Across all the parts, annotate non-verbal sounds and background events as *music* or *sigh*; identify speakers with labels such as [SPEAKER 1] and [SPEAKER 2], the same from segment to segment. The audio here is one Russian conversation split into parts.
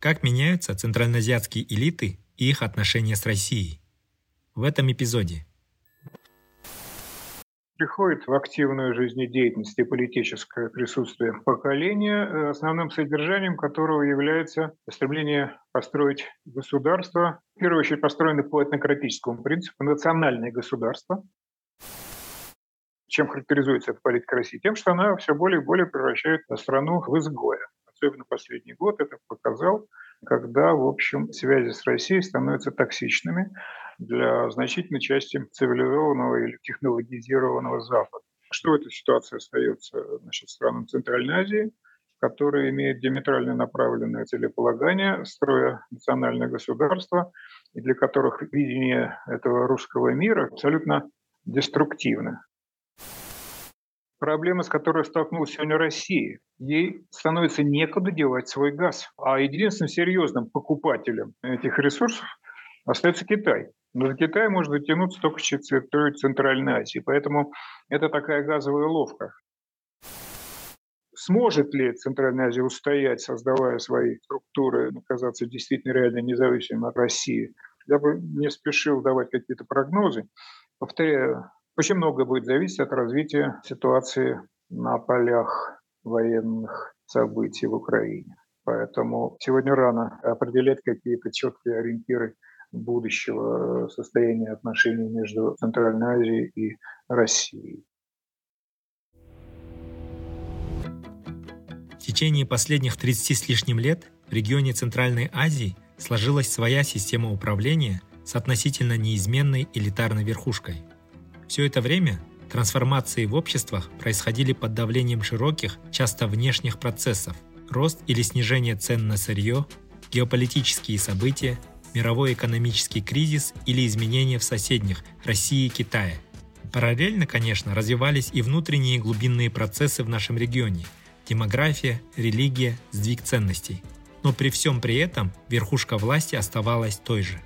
[SPEAKER 1] Как меняются центральноазиатские элиты и их отношения с Россией? В этом эпизоде
[SPEAKER 2] приходит в активную жизнедеятельность и политическое присутствие поколения, э, основным содержанием которого является стремление построить государство, в первую очередь построенное по этнократическому принципу, национальное государство. Чем характеризуется эта политика России? Тем, что она все более и более превращает страну в изгоя. Особенно последний год это показал, когда, в общем, связи с Россией становятся токсичными, для значительной части цивилизованного или технологизированного Запада. Что в этой ситуации остается значит, странам Центральной Азии, которые имеют диаметрально направленное целеполагание, строя национальное государство, и для которых видение этого русского мира абсолютно деструктивно. Проблема, с которой столкнулась сегодня Россия. Ей становится некуда девать свой газ. А единственным серьезным покупателем этих ресурсов остается Китай. Но до Китая можно дотянуться только через территорию Центральной Азии. Поэтому это такая газовая ловка. Сможет ли Центральная Азия устоять, создавая свои структуры, оказаться действительно реально независимым от России? Я бы не спешил давать какие-то прогнозы. Повторяю, очень много будет зависеть от развития ситуации на полях военных событий в Украине. Поэтому сегодня рано определять какие-то четкие ориентиры будущего э, состояния отношений между Центральной Азией и Россией.
[SPEAKER 1] В течение последних 30 с лишним лет в регионе Центральной Азии сложилась своя система управления с относительно неизменной элитарной верхушкой. Все это время трансформации в обществах происходили под давлением широких, часто внешних процессов – рост или снижение цен на сырье, геополитические события, мировой экономический кризис или изменения в соседних – России и Китае. Параллельно, конечно, развивались и внутренние глубинные процессы в нашем регионе – демография, религия, сдвиг ценностей. Но при всем при этом верхушка власти оставалась той же.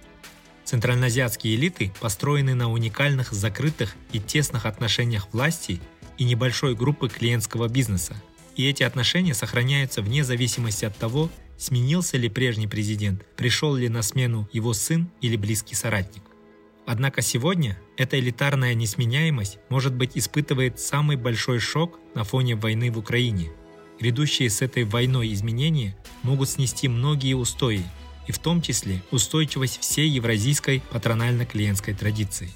[SPEAKER 1] Центральноазиатские элиты построены на уникальных, закрытых и тесных отношениях власти и небольшой группы клиентского бизнеса. И эти отношения сохраняются вне зависимости от того, сменился ли прежний президент, пришел ли на смену его сын или близкий соратник. Однако сегодня эта элитарная несменяемость, может быть, испытывает самый большой шок на фоне войны в Украине. Грядущие с этой войной изменения могут снести многие устои, и в том числе устойчивость всей евразийской патронально-клиентской традиции.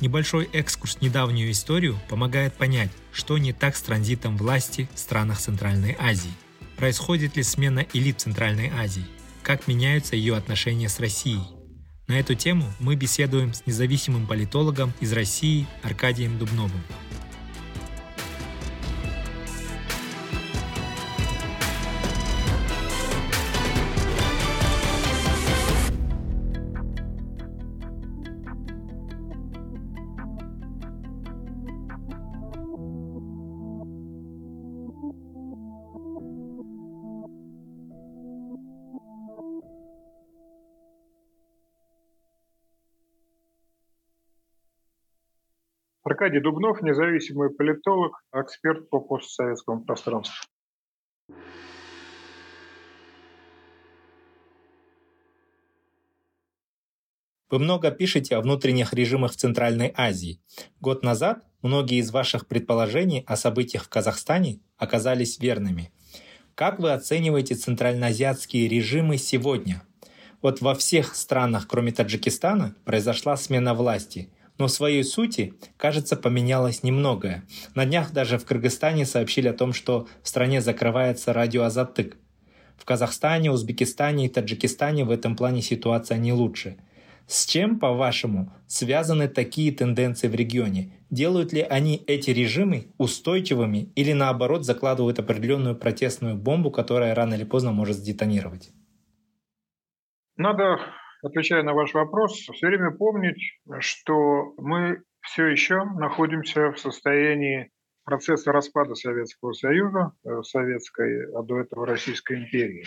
[SPEAKER 1] Небольшой экскурс в недавнюю историю помогает понять, что не так с транзитом власти в странах Центральной Азии. Происходит ли смена элит Центральной Азии? Как меняются ее отношения с Россией? На эту тему мы беседуем с независимым политологом из России Аркадием Дубновым.
[SPEAKER 2] Аркадий Дубнов, независимый политолог, эксперт по постсоветскому пространству.
[SPEAKER 1] Вы много пишете о внутренних режимах в Центральной Азии. Год назад многие из ваших предположений о событиях в Казахстане оказались верными. Как вы оцениваете центральноазиатские режимы сегодня? Вот во всех странах, кроме Таджикистана, произошла смена власти – но в своей сути, кажется, поменялось немногое. На днях даже в Кыргызстане сообщили о том, что в стране закрывается радио «Азатык». В Казахстане, Узбекистане и Таджикистане в этом плане ситуация не лучше. С чем, по-вашему, связаны такие тенденции в регионе? Делают ли они эти режимы устойчивыми или наоборот закладывают определенную протестную бомбу, которая рано или поздно может сдетонировать?
[SPEAKER 2] Надо, отвечая на ваш вопрос, все время помнить, что мы все еще находимся в состоянии процесса распада Советского Союза, э, Советской, а до этого Российской империи.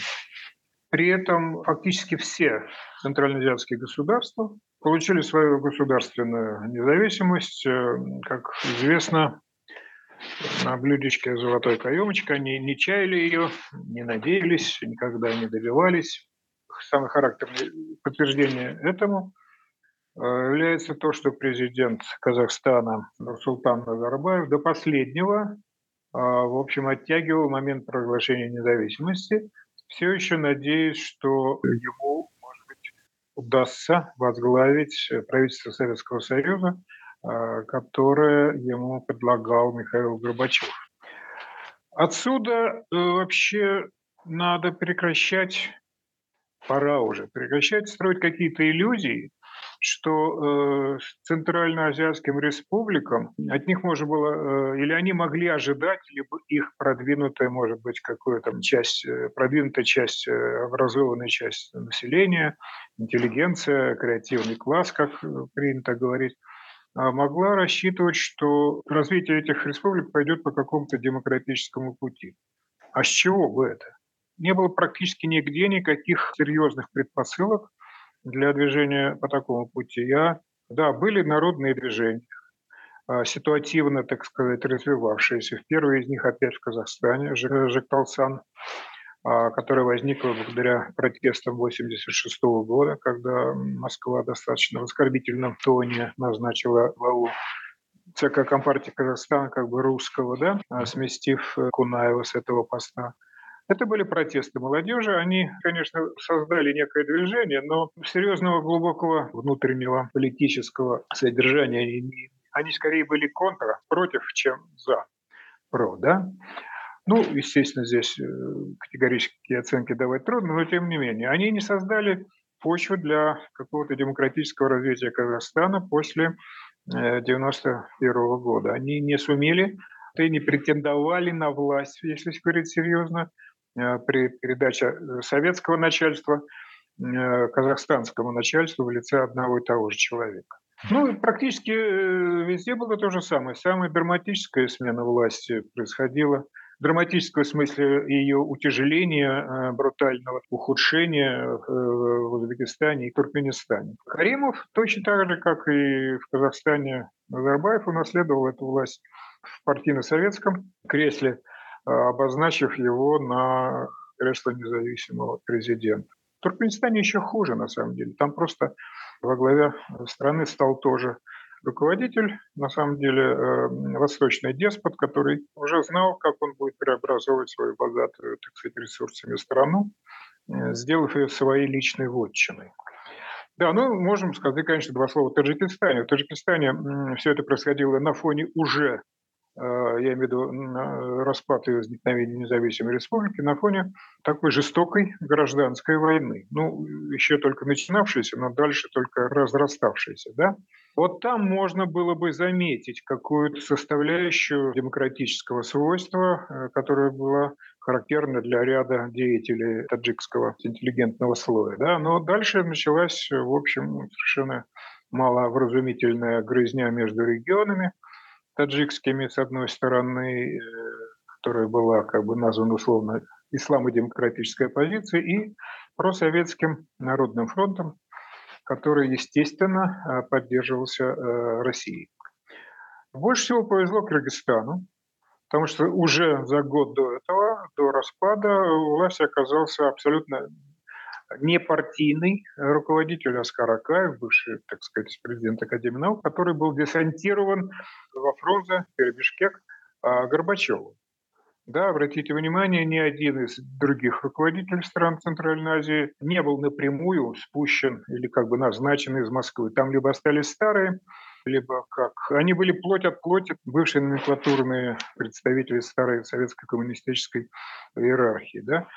[SPEAKER 2] При этом фактически все центральноазиатские государства получили свою государственную независимость. Э, как известно, на блюдечке золотой каемочка они не чаяли ее, не надеялись, никогда не добивались. Самое характерное подтверждение этому э, является то, что президент Казахстана Султан Назарбаев до последнего, э, в общем, оттягивал момент провозглашения независимости – все еще надеюсь, что ему, может быть, удастся возглавить правительство Советского Союза, а, которое ему предлагал Михаил Горбачев. Отсюда э, вообще надо прекращать, пора уже прекращать строить какие-то иллюзии, что э, центральноазиатским республикам от них можно было, э, или они могли ожидать, либо их продвинутая, может быть, какая-то часть, э, продвинутая часть, э, образованная часть населения, интеллигенция, креативный класс, как э, принято говорить, а могла рассчитывать, что развитие этих республик пойдет по какому-то демократическому пути. А с чего бы это? Не было практически нигде никаких серьезных предпосылок для движения по такому пути. Я, да, были народные движения, а, ситуативно, так сказать, развивавшиеся. Первый из них опять в Казахстане, Жекталсан, а, которая возникла благодаря протестам 1986 года, когда Москва достаточно в оскорбительном тоне назначила главу ЦК Компартии Казахстана, как бы русского, да, сместив Кунаева с этого поста. Это были протесты молодежи. Они, конечно, создали некое движение, но серьезного глубокого внутреннего политического содержания они, они скорее были контра, против, чем за, про, да. Ну, естественно, здесь э, категорические оценки давать трудно, но тем не менее. Они не создали почву для какого-то демократического развития Казахстана после 1991 э, года. Они не сумели, и не претендовали на власть, если говорить серьезно, при передаче э, советского начальства э, казахстанскому начальству в лице одного и того же человека. Ну, практически везде было то же самое. Самая драматическая смена власти происходила драматического смысле ее утяжеления, брутального ухудшения в Узбекистане и Туркменистане. Каримов точно так же, как и в Казахстане Назарбаев, унаследовал эту власть в партийно-советском кресле – обозначив его на кресло независимого президента. В Туркменистане еще хуже, на самом деле. Там просто во главе страны стал тоже руководитель, на самом деле э, восточный деспот, который уже знал, как он будет преобразовывать свою богатую, так сказать, ресурсами страну, э, сделав ее своей личной вотчиной. Да, ну, можем сказать, конечно, два слова о Таджикистане. В Таджикистане все это происходило на фоне уже Э, я имею в виду распад и возникновение независимой республики на фоне такой жестокой гражданской войны. Ну, еще только начинавшейся, но дальше только разраставшейся, да? Вот там можно было бы заметить какую-то составляющую демократического свойства, э, которая была характерна для ряда деятелей таджикского интеллигентного слоя. Да? Но дальше началась, в общем, совершенно маловразумительная грызня между регионами – таджикскими, с одной стороны, э, которая была как бы названа условно исламо-демократической оппозицией, и просоветским народным фронтом, который, естественно, э, поддерживался э, Россией. Больше всего повезло Кыргызстану, потому что уже за год до этого, до распада, власть оказался абсолютно непартийный руководитель Оскар Акаев, бывший, так сказать, президент Академии наук, который был десантирован во Фрунзе, Бишкек, а, Горбачеву. Да, обратите внимание, ни один из других руководителей стран Центральной Азии не был напрямую спущен или как бы назначен из Москвы. Там либо остались старые, либо как. Они были плоть от плоти, бывшие номенклатурные представители старой советской коммунистической иерархии. Да?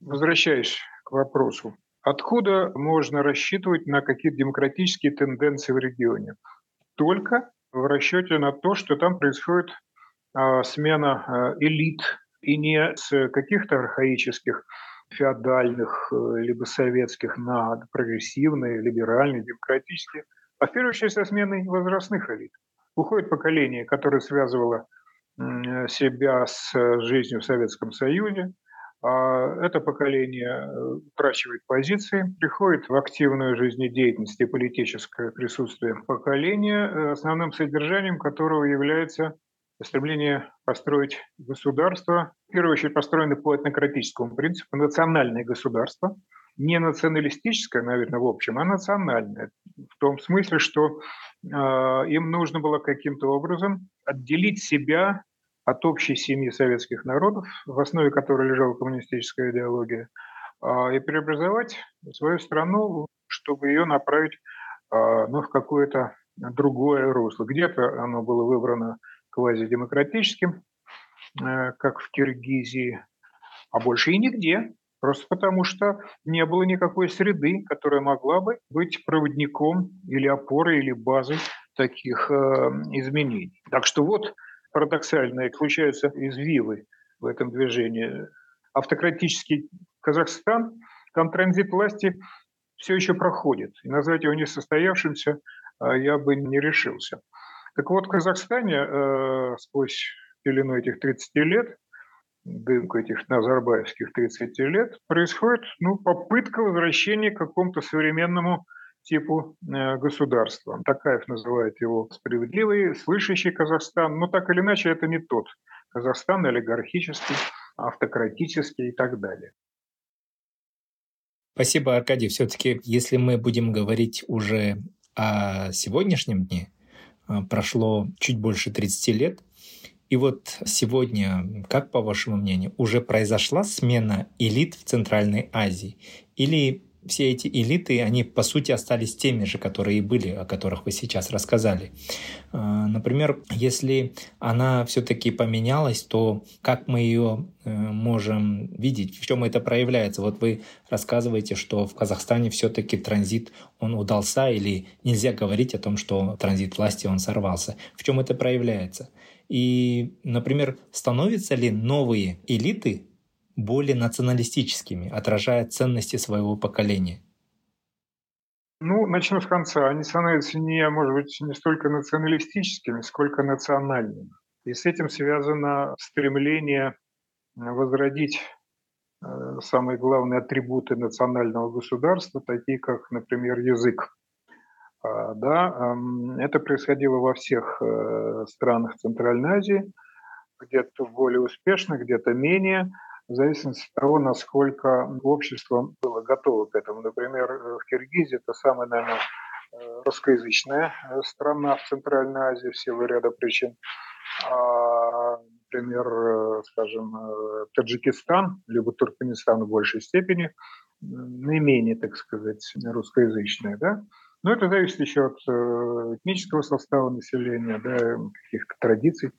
[SPEAKER 2] Возвращаясь вопросу. Откуда можно рассчитывать на какие-то демократические тенденции в регионе? Только в расчете на то, что там происходит э, смена э, элит, и не с каких-то архаических феодальных э, либо советских на прогрессивные, либеральные, демократические, а в первую очередь со сменой возрастных элит. Уходит поколение, которое связывало себя с жизнью в Советском Союзе, а это поколение э, утрачивает позиции, приходит в активную жизнедеятельность и политическое присутствие поколения, э, основным содержанием которого является стремление построить государство, в первую очередь построенное по этнократическому принципу, национальное государство, не националистическое, наверное, в общем, а национальное, в том смысле, что э, им нужно было каким-то образом отделить себя от общей семьи советских народов, в основе которой лежала коммунистическая идеология, э, и преобразовать свою страну, чтобы ее направить э, ну, в какое-то другое русло. Где-то оно было выбрано квазидемократическим, э, как в Киргизии, а больше и нигде. Просто потому, что не было никакой среды, которая могла бы быть проводником или опорой, или базой таких э, изменений. Так что вот парадоксально случаются извивы в этом движении. Автократический Казахстан, там транзит власти все еще проходит. И назвать его несостоявшимся э, я бы не решился. Так вот, в Казахстане э, сквозь пелену этих 30 лет, дымку этих назарбаевских 30 лет, происходит ну, попытка возвращения к какому-то современному типу э, государства. Такаев называет его справедливый, слышащий Казахстан, но так или иначе это не тот Казахстан олигархический, автократический и так далее.
[SPEAKER 1] Спасибо, Аркадий. Все-таки, если мы будем говорить уже о сегодняшнем дне, а, прошло чуть больше 30 лет. И вот сегодня, как по вашему мнению, уже произошла смена элит в Центральной Азии? Или все эти элиты, они по сути остались теми же, которые и были, о которых вы сейчас рассказали. А, например, если она все-таки поменялась, то как мы ее э, можем видеть, в чем это проявляется? Вот вы рассказываете, что в Казахстане все-таки транзит, он удался, или нельзя говорить о том, что транзит власти, он сорвался. В чем это проявляется? И, например, становятся ли новые элиты более националистическими, отражая ценности своего поколения?
[SPEAKER 2] Ну, начну с конца. Они становятся не, может быть, не столько националистическими, сколько национальными. И с этим связано стремление возродить э, самые главные атрибуты национального государства, такие как, например, язык. А, да, это происходило во всех э, странах Центральной Азии, где-то более успешно, где-то менее – в зависимости от того, насколько общество было готово к этому. Например, в Киргизии это самая, наверное, э, русскоязычная э, страна в Центральной Азии в силу ряда причин. А, например, э, скажем, Таджикистан, либо Туркменистан в большей степени, наименее, так сказать, русскоязычные, да, но это зависит еще от этнического состава населения, да, каких-то традиций.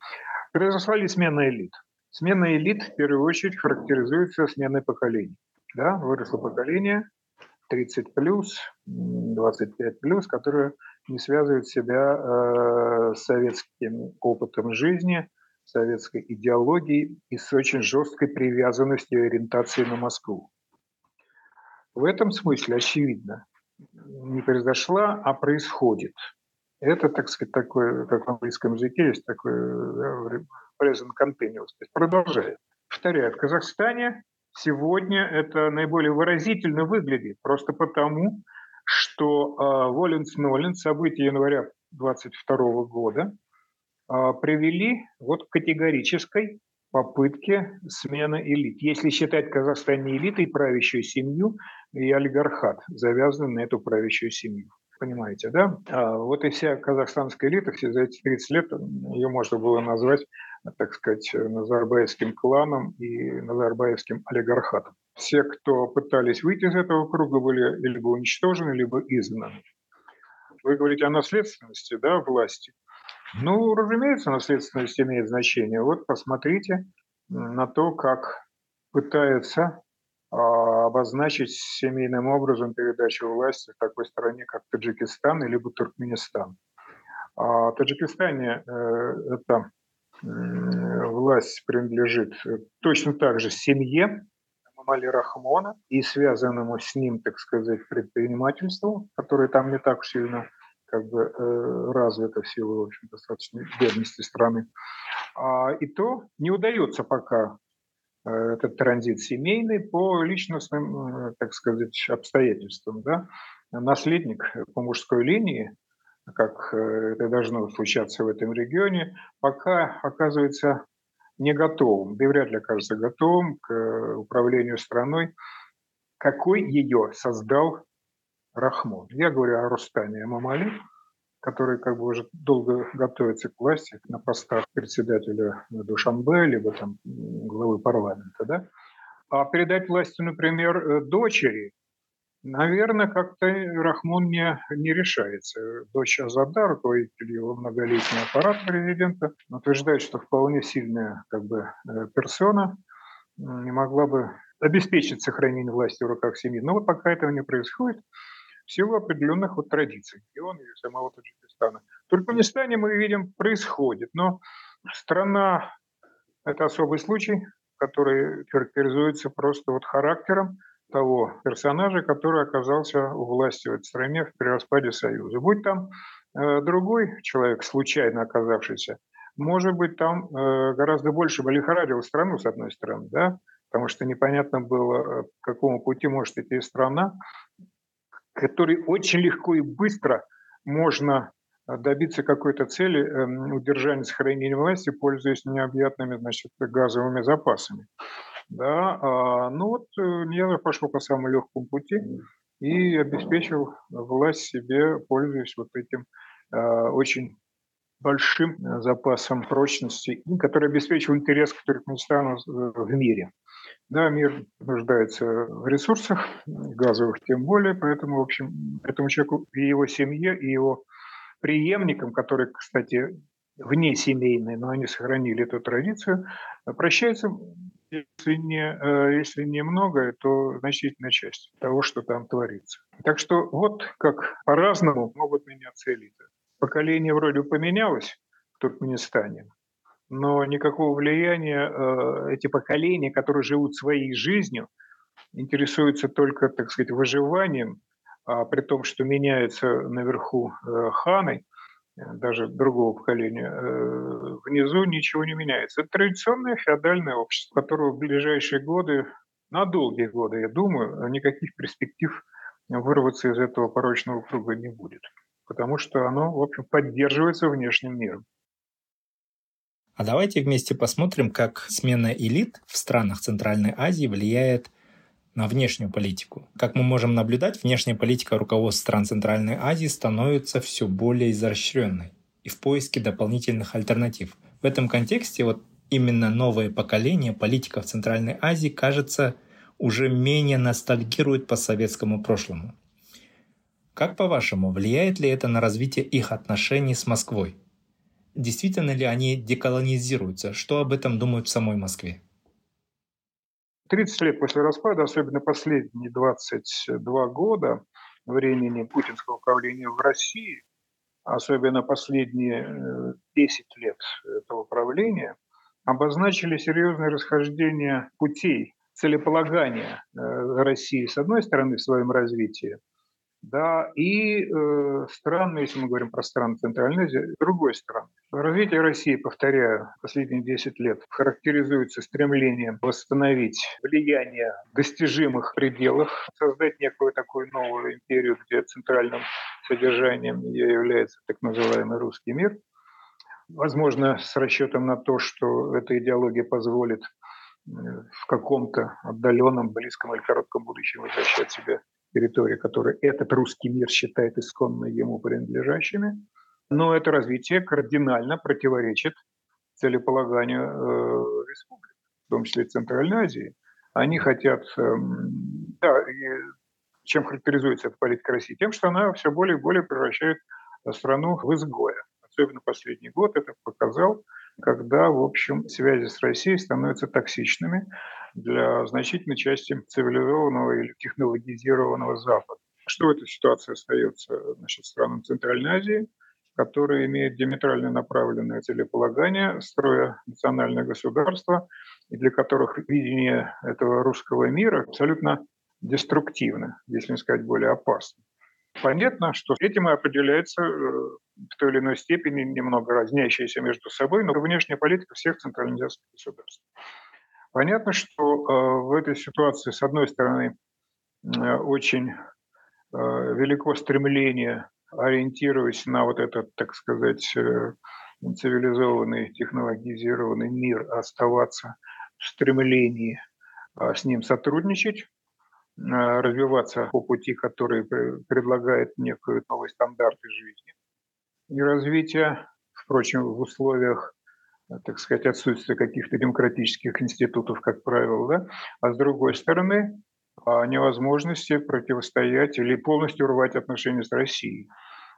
[SPEAKER 2] Произошла ли смена элит? Смена элит в первую очередь характеризуется сменой поколений. Да, выросло поколение 30 плюс, 25 плюс, которое не связывает себя э, с советским опытом жизни, советской идеологией и с очень жесткой привязанностью и ориентацией на Москву. В этом смысле, очевидно, не произошла, а происходит. Это, так сказать, такое, как в английском языке есть такое present continuous, то есть продолжает. Повторяю, в Казахстане сегодня это наиболее выразительно выглядит, просто потому, что э, Воленс-Нолин, события января 22 года, э, привели вот к категорической попытке смены элит. Если считать в Казахстане элитой правящую семью и олигархат, завязанный на эту правящую семью понимаете, да? А вот и вся казахстанская элита, все за эти 30 лет, ее можно было назвать, так сказать, назарбаевским кланом и назарбаевским олигархатом. Все, кто пытались выйти из этого круга, были либо уничтожены, либо изгнаны. Вы говорите о наследственности, да, власти. Ну, разумеется, наследственность имеет значение. Вот посмотрите на то, как пытается обозначить семейным образом передачу власти в такой стране, как Таджикистан или Туркменистан. А в Таджикистане э, эта власть принадлежит точно так же семье Мали Рахмона и связанному с ним, так сказать, предпринимательству, которое там не так сильно как бы э, развито в силу, в общем, достаточной бедности страны. А, и то не удается пока э, этот транзит семейный по личностным, э, так сказать, обстоятельствам. Да? Наследник по мужской линии, как это должно случаться в этом регионе, пока оказывается не готовым, да и вряд ли окажется готовым к управлению страной, какой ее создал Рахмон. Я говорю о Рустаме Мамали, который как бы уже долго готовится к власти на постах председателя Душанбе, либо там главы парламента, да? А передать власть, например, э, дочери, наверное, как-то Рахмон не, не решается. Дочь Азада, руководитель его многолетний аппарат президента, утверждает, что вполне сильная как бы, э, персона не могла бы обеспечить сохранение власти в руках семьи. Но вот пока этого не происходит, в силу определенных вот традиций региона и самого Таджикистана. В Туркменистане мы видим, происходит, но страна – это особый случай, который характеризуется просто вот характером того персонажа, который оказался у власти в этой стране при распаде Союза. Будь там э, другой человек, случайно оказавшийся, может быть, там э, гораздо больше бы лихорадил страну, с одной стороны, да, потому что непонятно было, э, к какому пути может идти страна, который очень легко и быстро можно э, добиться какой-то цели эм, удержания сохранения власти, пользуясь необъятными значит, газовыми запасами. Да, а, ну вот э, я пошел по самому легкому пути и обеспечил власть себе, пользуясь вот этим э, очень большим запасом прочности, который обеспечил интерес к Туркменистану в мире. Да, мир нуждается в ресурсах, газовых тем более, поэтому, в общем, этому человеку и его семье, и его преемникам, которые, кстати, вне семейные, но они сохранили эту традицию, прощается, если не, э, если не много, то значительная часть того, что там творится. Так что вот как по-разному могут меняться элиты. Поколение вроде поменялось в Туркменистане, но никакого влияния э, эти поколения, которые живут своей жизнью, интересуются только, так сказать, выживанием, а при том, что меняется наверху э, ханы, э, даже другого поколения, внизу ничего не меняется. Это традиционное феодальное общество, которого в ближайшие годы, на долгие годы, я думаю, никаких перспектив вырваться из этого порочного круга не будет, потому что оно, в общем, поддерживается внешним миром.
[SPEAKER 1] А давайте вместе посмотрим, как смена элит в странах Центральной Азии влияет на внешнюю политику. Как мы можем наблюдать, внешняя политика руководства стран Центральной Азии становится все более изощренной и в поиске дополнительных альтернатив. В этом контексте вот именно новое поколение политиков Центральной Азии, кажется, уже менее ностальгирует по советскому прошлому. Как по-вашему, влияет ли это на развитие их отношений с Москвой? Действительно ли они деколонизируются? Что об этом думают в самой Москве?
[SPEAKER 2] 30 лет после распада, особенно последние 22 года времени путинского управления в России, особенно последние 10 э, лет этого правления, обозначили серьезное расхождение путей целеполагания э, России, с одной стороны, в своем развитии, да, и э, страны, если мы говорим про страны Центральной Азии, другой стороны. Развитие России, повторяю, последние 10 лет характеризуется стремлением восстановить влияние достижимых пределов, создать некую такую новую империю, где центральным содержанием ее является так называемый русский мир. Возможно, с расчетом на то, что эта идеология позволит э, в каком-то отдаленном, близком или коротком будущем возвращать себе территории, которые этот русский мир считает исконно ему принадлежащими. Но это развитие кардинально противоречит целеполаганию э, республик, в том числе Центральной Азии. Они хотят, э, да, и чем характеризуется эта политика России? Тем, что она все более и более превращает страну в изгоя. Особенно последний год это показал, когда, в общем, связи с Россией становятся токсичными для значительной части цивилизованного или технологизированного Запада. Что в этой ситуации остается значит, странам Центральной Азии, которые имеют диаметрально направленное целеполагание, строя национальное государство, и для которых видение этого русского мира абсолютно деструктивно, если не сказать более опасно. Понятно, что этим и определяется э, в той или иной степени немного разнящаяся между собой, но внешняя политика всех централизированных государств. Понятно, что э, в этой ситуации, с одной стороны, э, очень велико стремление, ориентируясь на вот этот, так сказать, цивилизованный, технологизированный мир, оставаться в стремлении с ним сотрудничать, Э, развиваться по пути, который предлагает некую новый стандарты жизни. И развития, впрочем, в условиях так сказать, отсутствия каких-то демократических институтов, как правило, да? а с другой стороны, невозможности противостоять или полностью рвать отношения с Россией,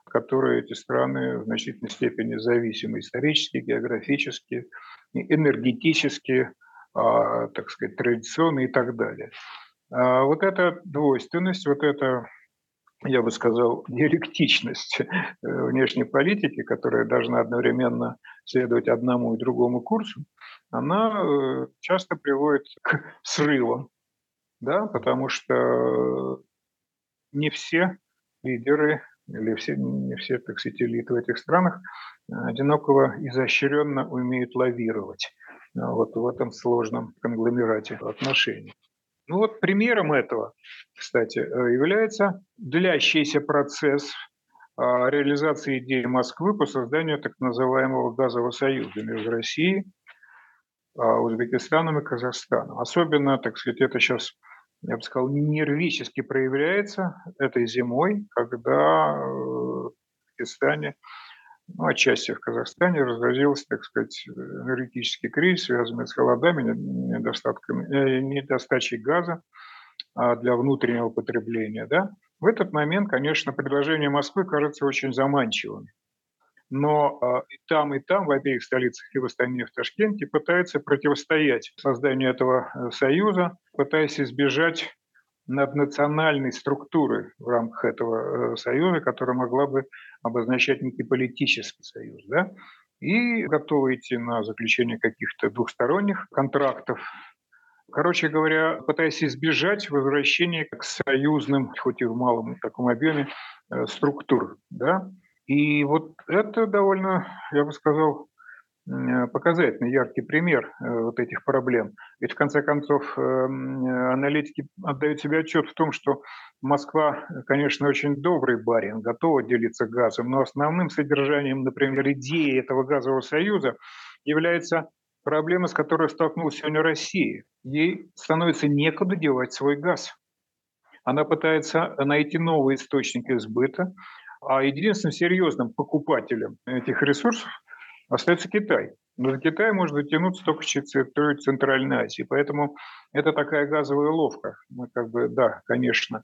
[SPEAKER 2] которые эти страны в значительной степени зависимы исторически, географически, энергетически, а, так сказать, традиционно и так далее. А вот эта двойственность, вот эта, я бы сказал, диалектичность э, внешней политики, которая должна одновременно следовать одному и другому курсу, она э, часто приводит к срывам, да, потому что не все лидеры или все, не все, так сказать, элиты в этих странах одинаково изощренно умеют лавировать вот в этом сложном конгломерате отношений. Ну вот примером этого, кстати, э, является длящийся процесс а, реализации идеи Москвы по созданию так называемого газового союза между Россией, а, Узбекистаном и Казахстаном. Особенно, так сказать, это сейчас, я бы сказал, нервически проявляется этой зимой, когда э, в Узбекистане ну, отчасти в Казахстане разразился, так сказать, энергетический кризис, связанный с холодами, недостатками, э, недостачей газа а для внутреннего потребления. Да? В этот момент, конечно, предложение Москвы кажется очень заманчивым. Но а, и там, и там, в обеих столицах, и в Астане, и в Ташкенте, пытаются противостоять созданию этого э, союза, пытаясь избежать наднациональной структуры в рамках этого э, союза, которая могла бы обозначать некий политический союз. Да? И готовы идти на заключение каких-то двухсторонних контрактов. Короче говоря, пытаясь избежать возвращения к союзным, хоть и в малом таком объеме, э, структур. Да? И вот это довольно, я бы сказал, показательный, яркий пример э, вот этих проблем. Ведь в конце концов эм, аналитики отдают себе отчет в том, что Москва, конечно, очень добрый барин, готова делиться газом, но основным содержанием, например, идеи этого газового союза является проблема, с которой столкнулась сегодня Россия. Ей становится некуда девать свой газ. Она пытается найти новые источники сбыта, а единственным серьезным покупателем этих ресурсов – остается Китай. Но до Китая может дотянуться только через территорию Центральной Азии. Поэтому это такая газовая ловка. Мы как бы, да, конечно,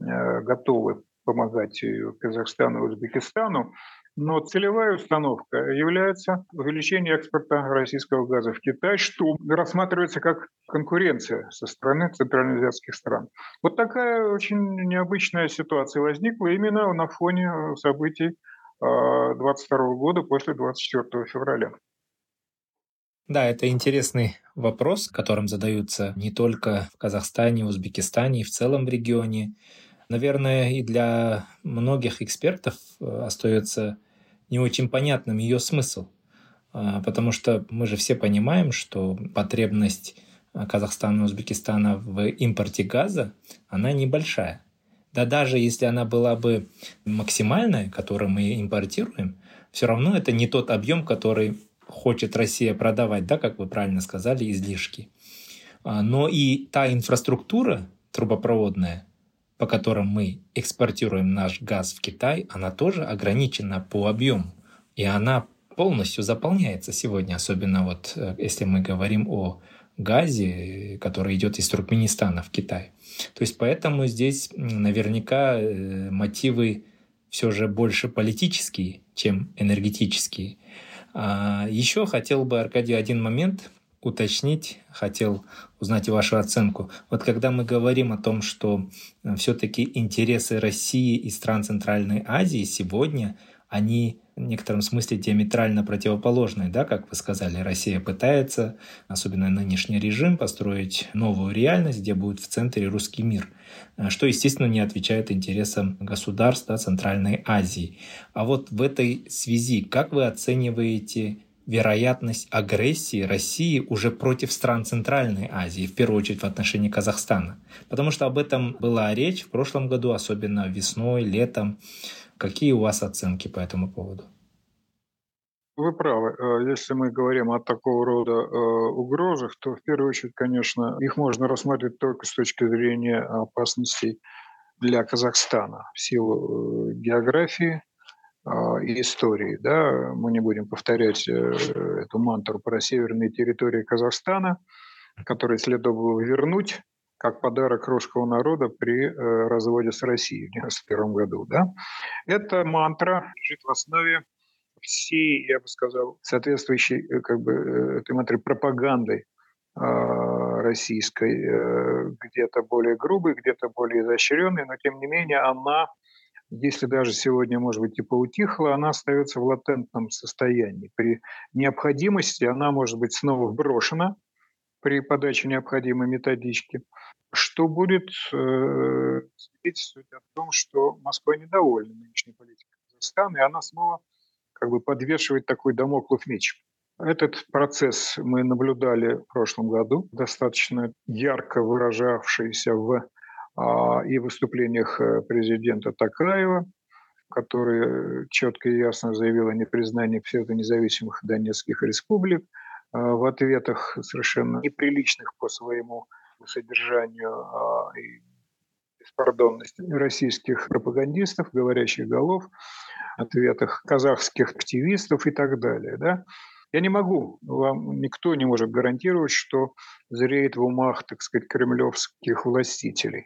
[SPEAKER 2] э, готовы помогать Казахстану и Узбекистану, но целевая установка является увеличение экспорта российского газа в Китай, что рассматривается как конкуренция со стороны центральноазиатских стран. Вот такая очень необычная ситуация возникла именно на фоне событий 22 года после 24 февраля.
[SPEAKER 1] Да, это интересный вопрос, которым задаются не только в Казахстане, Узбекистане и в целом в регионе. Наверное, и для многих экспертов э, остается не очень понятным ее смысл, а, потому что мы же все понимаем, что потребность Казахстана и Узбекистана в импорте газа, она небольшая. Да даже если она была бы максимальная, которую мы импортируем, все равно это не тот объем, который хочет Россия продавать, да, как вы правильно сказали, излишки. А, но и та инфраструктура трубопроводная, по которым мы экспортируем наш газ в Китай, она тоже ограничена по объему. И она полностью заполняется сегодня, особенно вот э, если мы говорим о газе, который идет из Туркменистана в Китай. То есть поэтому здесь наверняка э, мотивы все же больше политические, чем энергетические. А еще хотел бы, Аркадий, один момент уточнить, хотел узнать вашу оценку. Вот когда мы говорим о том, что э, все-таки интересы России и стран Центральной Азии сегодня, они в некотором смысле диаметрально противоположные, да, как вы сказали, Россия пытается, особенно нынешний режим, построить новую реальность, где будет в центре русский мир, э, что, естественно, не отвечает интересам государства Центральной Азии. А вот в этой связи, как вы оцениваете вероятность агрессии России уже против стран Центральной Азии, в первую очередь в отношении Казахстана. Потому что об этом была речь в прошлом году, особенно весной, летом. Какие у вас оценки по этому поводу?
[SPEAKER 2] Вы правы. Э, если мы говорим о такого рода э, угрозах, то в первую очередь, конечно, их можно рассматривать только с точки зрения опасностей для Казахстана в силу э, географии, и истории. Да? Мы не будем повторять эту мантру про северные территории Казахстана, которые следовало вернуть как подарок русского народа при э, разводе с Россией в 1991 году. Да? Эта мантра лежит в основе всей, я бы сказал, соответствующей э, как бы, этой мантре пропаганды а, российской, где-то более грубой, где-то более изощренной, но тем не менее она если даже сегодня, может быть, и поутихла, она остается в латентном состоянии. При необходимости она может быть снова вброшена при подаче необходимой методички, что будет э, свидетельствовать о том, что Москва недовольна нынешней политикой Казахстана, и она снова как бы подвешивает такой домоклов меч. Этот процесс мы наблюдали в прошлом году, достаточно ярко выражавшийся в а, и выступлениях э, президента Такаева, который четко и ясно заявил о непризнании псевдонезависимых донецких республик, в ответах совершенно неприличных по своему содержанию а, и беспардонности российских пропагандистов, говорящих голов, ответах казахских активистов и так далее. Да? Я не могу, вам никто не может гарантировать, что зреет в умах, так сказать, кремлевских властителей.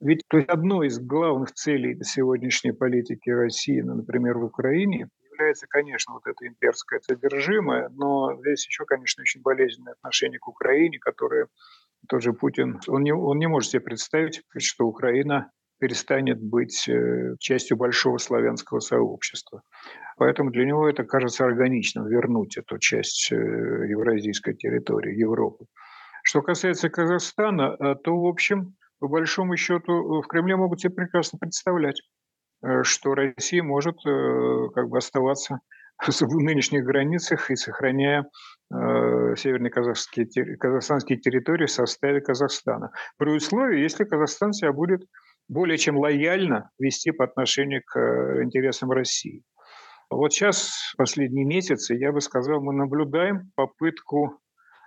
[SPEAKER 2] Ведь то есть одной из главных целей сегодняшней политики России, ну, например, в Украине, является, конечно, вот это имперское содержимое, но здесь еще, конечно, очень болезненное отношение к Украине, которое тот же Путин, он не, он не может себе представить, что Украина перестанет быть э, частью большого славянского сообщества. Поэтому для него это кажется органичным вернуть эту часть э, евразийской территории, Европы. Что касается Казахстана, э, то, в общем, по большому счету в Кремле могут себе прекрасно представлять, что Россия может э, как бы оставаться *laughs* в нынешних границах и сохраняя северные казахские, казахстанские территории в составе Казахстана. При условии, если Казахстан себя будет более чем лояльно вести по отношению к интересам России. Вот сейчас, последние месяцы, я бы сказал, мы наблюдаем попытку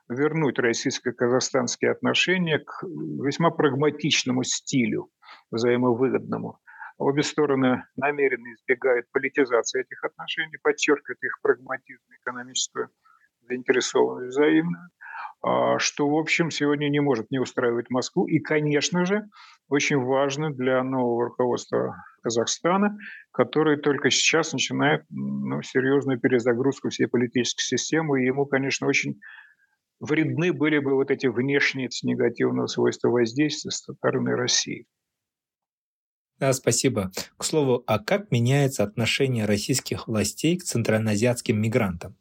[SPEAKER 2] вернуть российско-казахстанские отношения к весьма прагматичному стилю, взаимовыгодному. Обе стороны намеренно избегают политизации этих отношений, подчеркивают их прагматизм, экономическую заинтересованность взаимную, а, что, в общем, сегодня не может не устраивать Москву. И, конечно же, очень важно для нового руководства Казахстана, который только сейчас начинает ну, серьезную перезагрузку всей политической системы. И ему, конечно, очень вредны были бы вот эти внешние негативные свойства воздействия со стороны России.
[SPEAKER 1] Да, спасибо. К слову, а как меняется отношение российских властей к центральноазиатским мигрантам?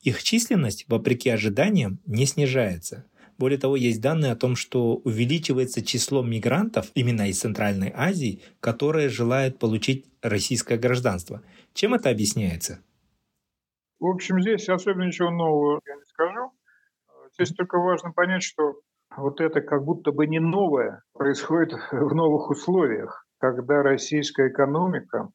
[SPEAKER 1] Их численность, вопреки ожиданиям, не снижается. Более того, есть данные о том, что увеличивается число мигрантов именно из Центральной Азии, которые желают получить российское гражданство. Чем это объясняется?
[SPEAKER 2] В общем, здесь особенно ничего нового я не скажу. Здесь только важно понять, что вот это как будто бы не новое происходит в новых условиях, когда российская экономика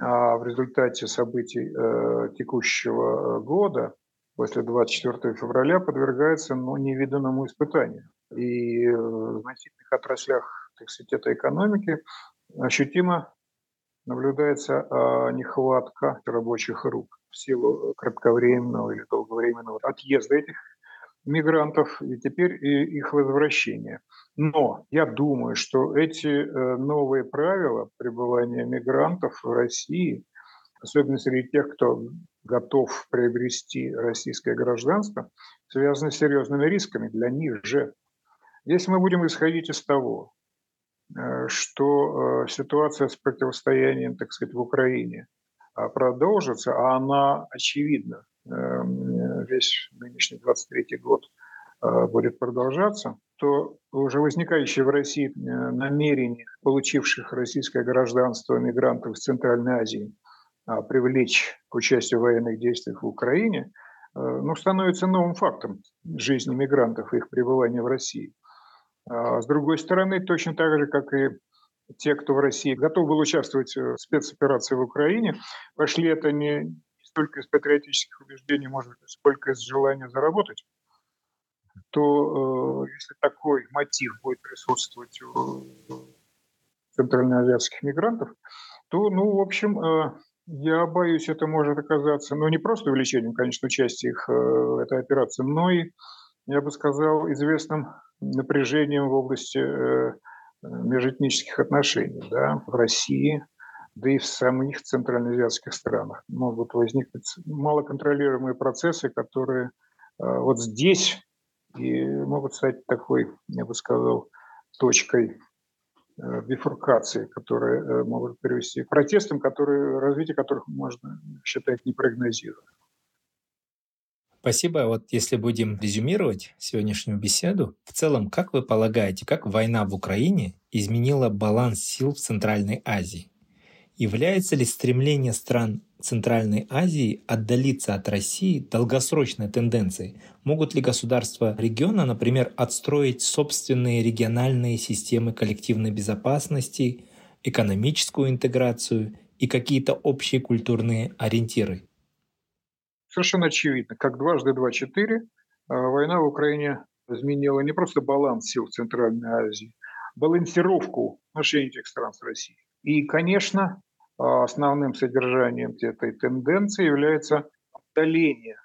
[SPEAKER 2] а в результате событий э, текущего года после 24 февраля подвергается ну, невиданному испытанию. И в значительных отраслях так сказать, этой экономики ощутимо наблюдается а, нехватка рабочих рук в силу кратковременного или долговременного отъезда этих мигрантов и теперь и их возвращение. Но я думаю, что эти э, новые правила пребывания мигрантов в России, особенно среди тех, кто готов приобрести российское гражданство, связаны с серьезными рисками для них же. Если мы будем исходить из того, э, что э, ситуация с противостоянием, так сказать, в Украине продолжится, а она очевидна, весь нынешний 23 год э, будет продолжаться, то уже возникающее в России намерение получивших российское гражданство мигрантов из Центральной Азии а, привлечь к участию в военных действиях в Украине, ну, становится новым фактом жизни мигрантов и их пребывания в России. А с другой стороны, точно так же, как и те, кто в России готов был участвовать в спецоперации в Украине, пошли это не столько из патриотических убеждений, может быть, сколько из желания заработать, то э, если такой мотив будет присутствовать у центральноазиатских мигрантов, то, ну, в общем, э, я боюсь, это может оказаться, ну, не просто увеличением, конечно, участия их э, этой операции, но и, я бы сказал, известным напряжением в области э, межэтнических отношений да, в России, да и в самих центральноазиатских странах. Могут возникнуть малоконтролируемые процессы, которые э, вот здесь и могут стать такой, я бы сказал, точкой э, бифуркации, которые могут привести к протестам, которые, развитие которых можно считать непрогнозируемым.
[SPEAKER 1] Спасибо. Вот если будем резюмировать сегодняшнюю беседу, в целом, как вы полагаете, как война в Украине изменила баланс сил в Центральной Азии? Является ли стремление стран Центральной Азии отдалиться от России долгосрочной тенденцией? Могут ли государства региона, например, отстроить собственные региональные системы коллективной безопасности, экономическую интеграцию и какие-то общие культурные ориентиры?
[SPEAKER 2] совершенно очевидно, как дважды два – четыре, а, война в Украине изменила не просто баланс сил Центральной Азии, балансировку отношений этих стран с Россией. И, конечно, а, основным содержанием этой тенденции является отдаление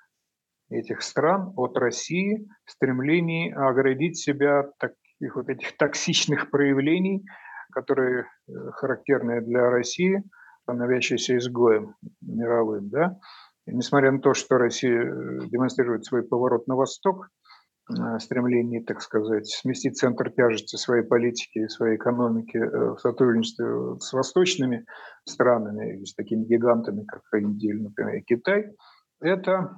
[SPEAKER 2] этих стран от России в стремлении оградить себя от таких вот этих токсичных проявлений, которые э, характерны для России, становящиеся изгоем мировым, да, и несмотря на то, что Россия э, демонстрирует свой поворот на восток, э, стремление, так сказать, сместить центр тяжести своей политики и своей экономики э, в сотрудничестве с восточными странами, с такими гигантами, как Индия, например, и Китай, это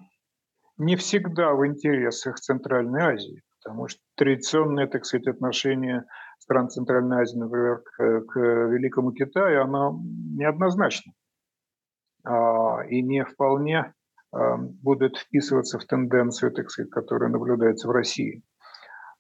[SPEAKER 2] не всегда в интересах Центральной Азии, потому что традиционное, так сказать, отношение стран Центральной Азии, например, к, к Великому Китаю, оно неоднозначно. А, и не вполне будут вписываться в тенденцию, так сказать, которая наблюдается в России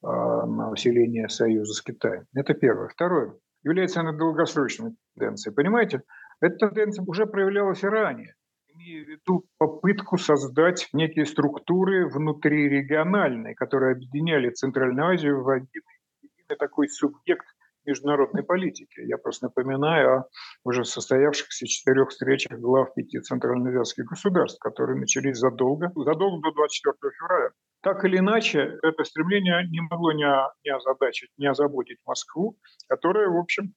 [SPEAKER 2] а, на усиление союза с Китаем. Это первое. Второе. Является она долгосрочной тенденцией. Понимаете, эта тенденция уже проявлялась и ранее. Имею в виду попытку создать некие структуры внутрирегиональные, которые объединяли Центральную Азию в один единый такой субъект международной политики. Я просто напоминаю о уже состоявшихся четырех встречах глав пяти центральноазиатских государств, которые начались задолго, задолго до 24 февраля. Так или иначе, это стремление не могло не, не озадачить, не озаботить Москву, которая, в общем,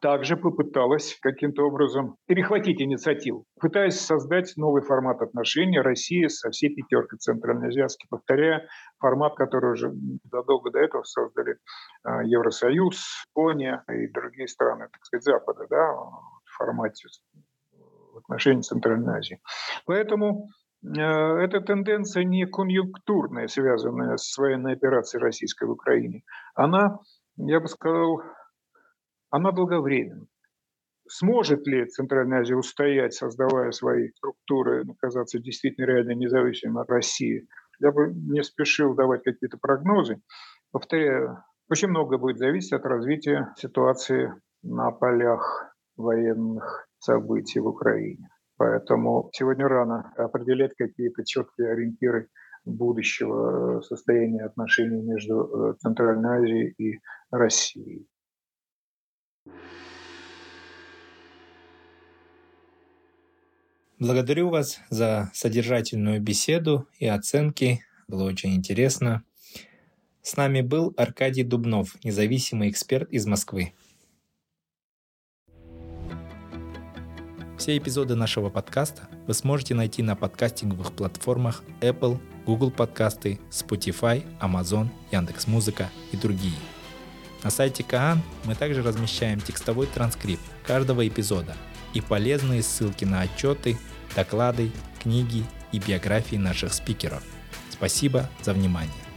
[SPEAKER 2] также попыталась каким-то образом перехватить инициативу, пытаясь создать новый формат отношений России со всей пятеркой центральноазиатских, повторяя формат, который уже задолго до этого создали а, Евросоюз, Япония и другие страны, так сказать, Запада, да, в формате в отношении Центральной Азии. Поэтому э, эта тенденция не конъюнктурная, связанная с военной операцией российской в Украине. Она, я бы сказал, она долговременна. Сможет ли Центральная Азия устоять, создавая свои структуры, оказаться действительно реально независимой от России? Я бы не спешил давать какие-то прогнозы. Повторяю, очень много будет зависеть от развития ситуации на полях военных событий в Украине. Поэтому сегодня рано определять какие-то четкие ориентиры будущего состояния отношений между э, Центральной Азией и Россией.
[SPEAKER 1] Благодарю вас за содержательную беседу и оценки. Было очень интересно. С нами был Аркадий Дубнов, независимый эксперт из Москвы. Все эпизоды нашего подкаста вы сможете найти на подкастинговых платформах Apple, Google подкасты, Spotify, Amazon, Яндекс.Музыка и другие. На сайте Каан мы также размещаем текстовой транскрипт каждого эпизода и полезные ссылки на отчеты, доклады, книги и биографии наших спикеров. Спасибо за внимание.